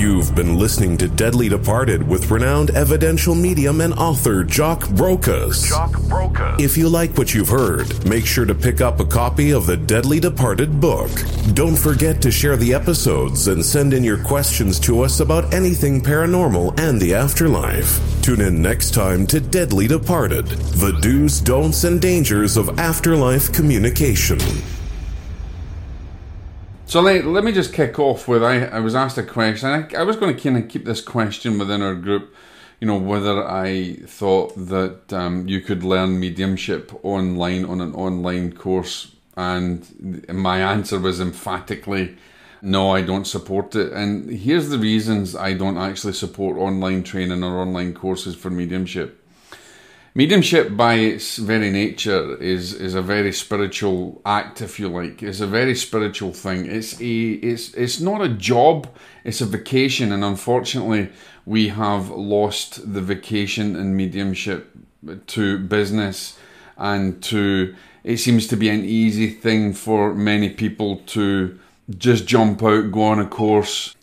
You've been listening to Deadly Departed with renowned evidential medium and author Jock Brocas. Jock Brocas. If you like what you've heard, make sure to pick up a copy of the Deadly Departed book. Don't forget to share the episodes and send in your questions to us about anything paranormal and the afterlife. Tune in next time to Deadly Departed The Do's, Don'ts, and Dangers of Afterlife Communication. So let, let me just kick off with I, I was asked a question. I, I was going to kind of keep this question within our group, you know, whether I thought that um, you could learn mediumship online on an online course. And my answer was emphatically no, I don't support it. And here's the reasons I don't actually support online training or online courses for mediumship. Mediumship, by its very nature, is is a very spiritual act, if you like. It's a very spiritual thing. It's a it's it's not a job. It's a vacation, and unfortunately, we have lost the vacation in mediumship to business and to. It seems to be an easy thing for many people to just jump out, go on a course,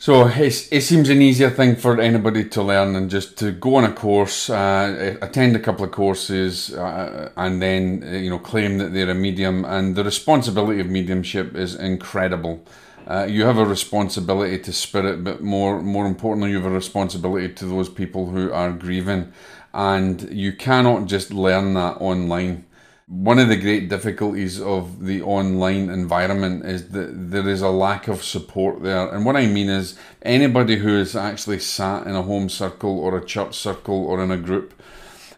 so it seems an easier thing for anybody to learn than just to go on a course, uh, attend a couple of courses, uh, and then uh, you know claim that they're a medium. And the responsibility of mediumship is incredible. Uh, you have a responsibility to spirit, but more more importantly, you have a responsibility to those people who are grieving, and you cannot just learn that online one of the great difficulties of the online environment is that there is a lack of support there. And what I mean is, anybody who is actually sat in a home circle or a church circle or in a group,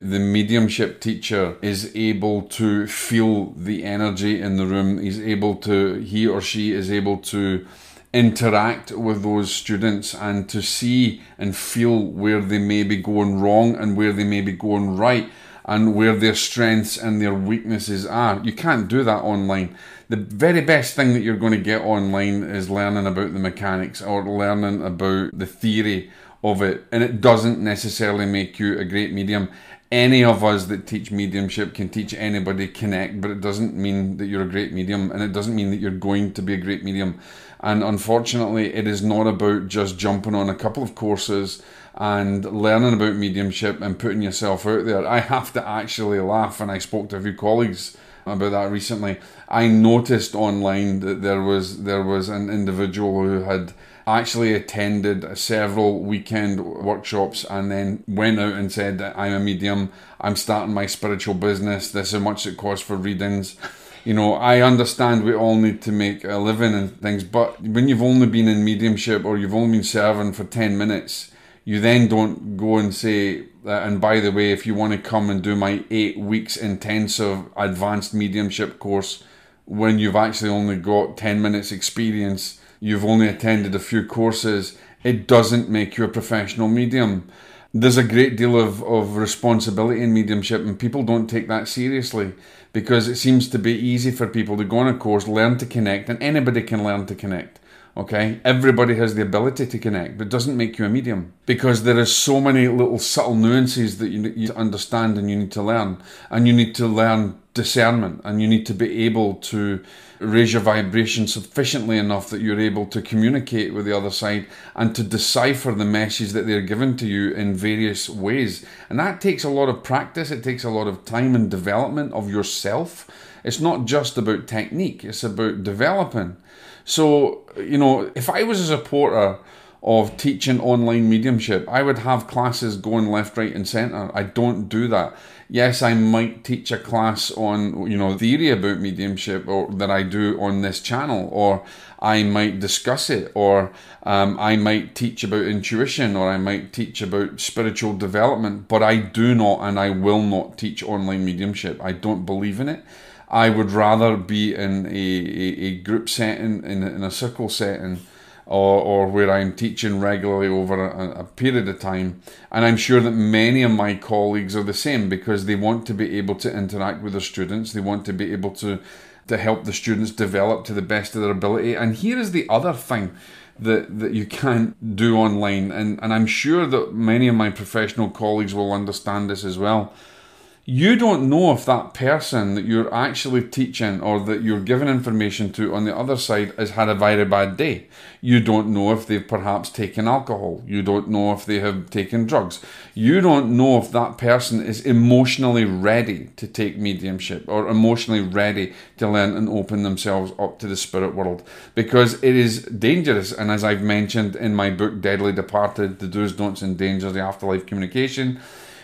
the mediumship teacher is able to feel the energy in the room. He's able to, he or she is able to interact with those students and to see and feel where they may be going wrong and where they may be going right and where their strengths and their weaknesses are. You can't do that online. The very best thing that you're going to get online is learning about the mechanics or learning about the theory of it, and it doesn't necessarily make you a great medium. Any of us that teach mediumship can teach anybody connect, but it doesn't mean that you're a great medium, and it doesn't mean that you're going to be a great medium. And unfortunately, it is not about just jumping on a couple of courses and learning about mediumship and putting yourself out there. I have to actually laugh, and I spoke to a few colleagues about that recently. I noticed online that there was there was an individual who had actually attended several weekend workshops and then went out and said I'm a medium, I'm starting my spiritual business, this is how much it costs for readings. You know, I understand we all need to make a living and things, but when you've only been in mediumship or you've only been serving for 10 minutes, you then don't go and say, uh, and by the way, if you want to come and do my eight weeks intensive advanced mediumship course, when you've actually only got 10 minutes experience, you've only attended a few courses, it doesn't make you a professional medium. There's a great deal of, of responsibility in mediumship, and people don't take that seriously because it seems to be easy for people to go on a course, learn to connect, and anybody can learn to connect. Okay, everybody has the ability to connect, but doesn't make you a medium because there is so many little subtle nuances that you need to understand and you need to learn, and you need to learn discernment, and you need to be able to raise your vibration sufficiently enough that you're able to communicate with the other side and to decipher the message that they're given to you in various ways. And that takes a lot of practice. It takes a lot of time and development of yourself. It's not just about technique. It's about developing so, you know, if I was a supporter of teaching online mediumship, I would have classes going left, right, and centre. I don't do that. Yes, I might teach a class on, you know, theory about mediumship or that I do on this channel, or I might discuss it, or um, I might teach about intuition, or I might teach about spiritual development, but I do not and I will not teach online mediumship. I don't believe in it. I would rather be in a, a, a group setting, in, in a circle setting, or, or where I'm teaching regularly over a, a, period of time. And I'm sure that many of my colleagues are the same because they want to be able to interact with their students, they want to be able to, to help the students develop to the best of their ability. And here is the other thing. That, that you can't do online and, and I'm sure that many of my professional colleagues will understand this as well you don't know if that person that you're actually teaching or that you're giving information to on the other side has had a very bad day. You don't know if they've perhaps taken alcohol. You don't know if they have taken drugs. You don't know if that person is emotionally ready to take mediumship or emotionally ready to learn and open themselves up to the spirit world because it is dangerous. And as I've mentioned in my book, Deadly Departed The Do's, Don'ts, and Dangers, the Afterlife Communication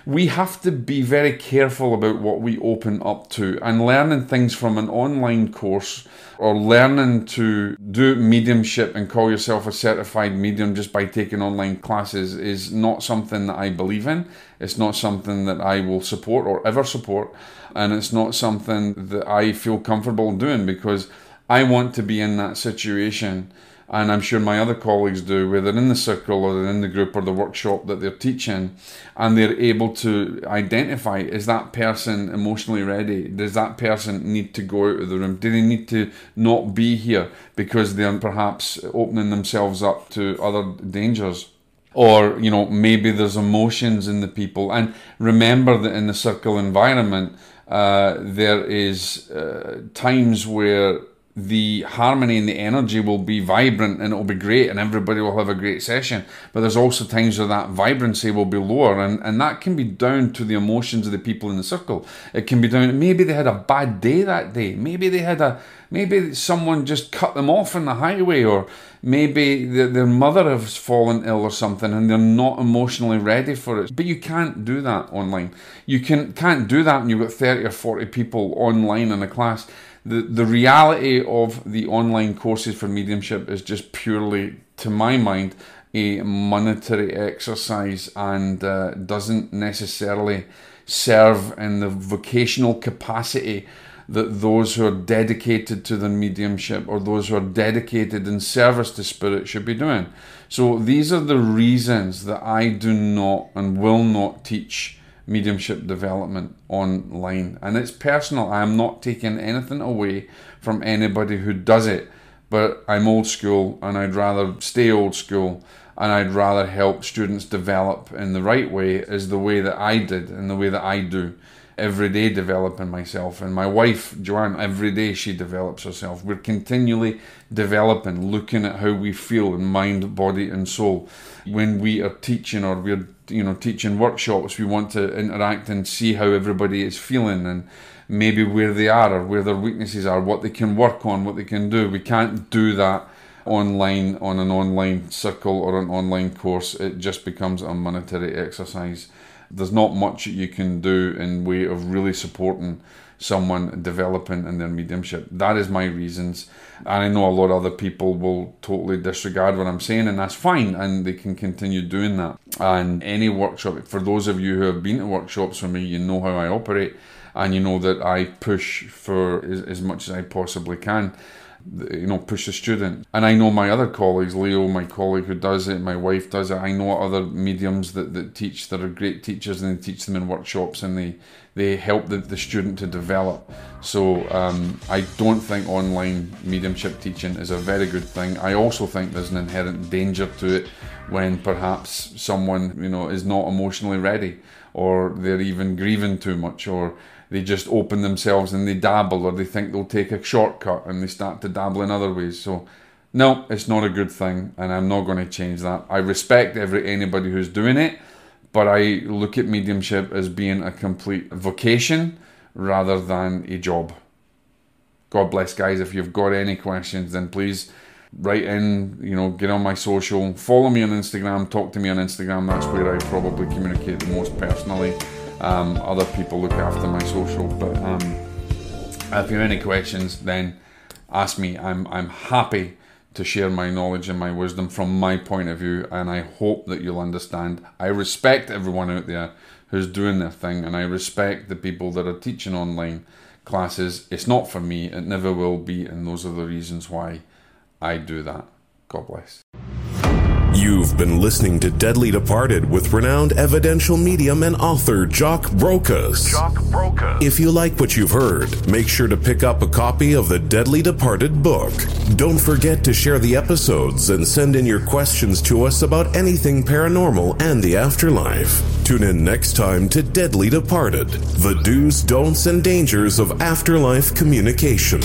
we have to be very careful about what we open up to and learning things from an online course or learning to do mediumship and call yourself a certified medium just by taking online classes is not something that I believe in. It's not something that I will support or ever support. And it's not something that I feel comfortable doing because I want to be in that situation and I'm sure my other colleagues do, whether in the circle or in the group or the workshop that they're teaching, and they're able to identify is that person emotionally ready? Does that person need to go out of the room? Do they need to not be here because they're perhaps opening themselves up to other dangers? Or, you know, maybe there's emotions in the people. And remember that in the circle environment, uh, there is uh, times where the harmony and the energy will be vibrant and it'll be great and everybody will have a great session. But there's also times where that vibrancy will be lower and, and that can be down to the emotions of the people in the circle. It can be down maybe they had a bad day that day. Maybe they had a maybe someone just cut them off on the highway or maybe the, their mother has fallen ill or something and they're not emotionally ready for it. But you can't do that online. You can can't do that when you've got 30 or 40 people online in a class the the reality of the online courses for mediumship is just purely, to my mind, a monetary exercise and uh, doesn't necessarily serve in the vocational capacity that those who are dedicated to the mediumship or those who are dedicated in service to spirit should be doing. So these are the reasons that I do not and will not teach mediumship development online. And it's personal. I am not taking anything away from anybody who does it. But I'm old school and I'd rather stay old school and I'd rather help students develop in the right way as the way that I did and the way that I do every day developing myself. And my wife, Joanne, every day she develops herself. We're continually developing, looking at how we feel in mind, body, and soul. When we are teaching or we're you know teaching workshops, we want to interact and see how everybody is feeling and maybe where they are or where their weaknesses are, what they can work on, what they can do. We can't do that online on an online circle or an online course. It just becomes a monetary exercise there's not much you can do in way of really supporting someone developing in their mediumship. That is my reasons. And I know a lot of other people will totally disregard what I'm saying, and that's fine, and they can continue doing that. And any workshop, for those of you who have been to workshops for me, you know how I operate, and you know that I push for as, as much as I possibly can you know, push the student. And I know my other colleagues, Leo, my colleague who does it, my wife does it. I know other mediums that, that teach that are great teachers and they teach them in workshops and they, they help the, the student to develop. So um, I don't think online mediumship teaching is a very good thing. I also think there's an inherent danger to it when perhaps someone, you know, is not emotionally ready or they're even grieving too much or they just open themselves and they dabble or they think they'll take a shortcut and they start to dabble in other ways. So no, it's not a good thing and I'm not going to change that. I respect every anybody who's doing it, but I look at mediumship as being a complete vocation rather than a job. God bless guys. If you've got any questions then please write in, you know, get on my social, follow me on Instagram, talk to me on Instagram. That's where I probably communicate the most personally. Um, other people look after my social, but um, if you have any questions, then ask me. I'm I'm happy to share my knowledge and my wisdom from my point of view, and I hope that you'll understand. I respect everyone out there who's doing their thing, and I respect the people that are teaching online classes. It's not for me, it never will be, and those are the reasons why I do that. God bless. You've been listening to Deadly Departed with renowned evidential medium and author Jock Brocas. Jock Brocas. If you like what you've heard, make sure to pick up a copy of the Deadly Departed book. Don't forget to share the episodes and send in your questions to us about anything paranormal and the afterlife. Tune in next time to Deadly Departed The Do's, Don'ts, and Dangers of Afterlife Communication.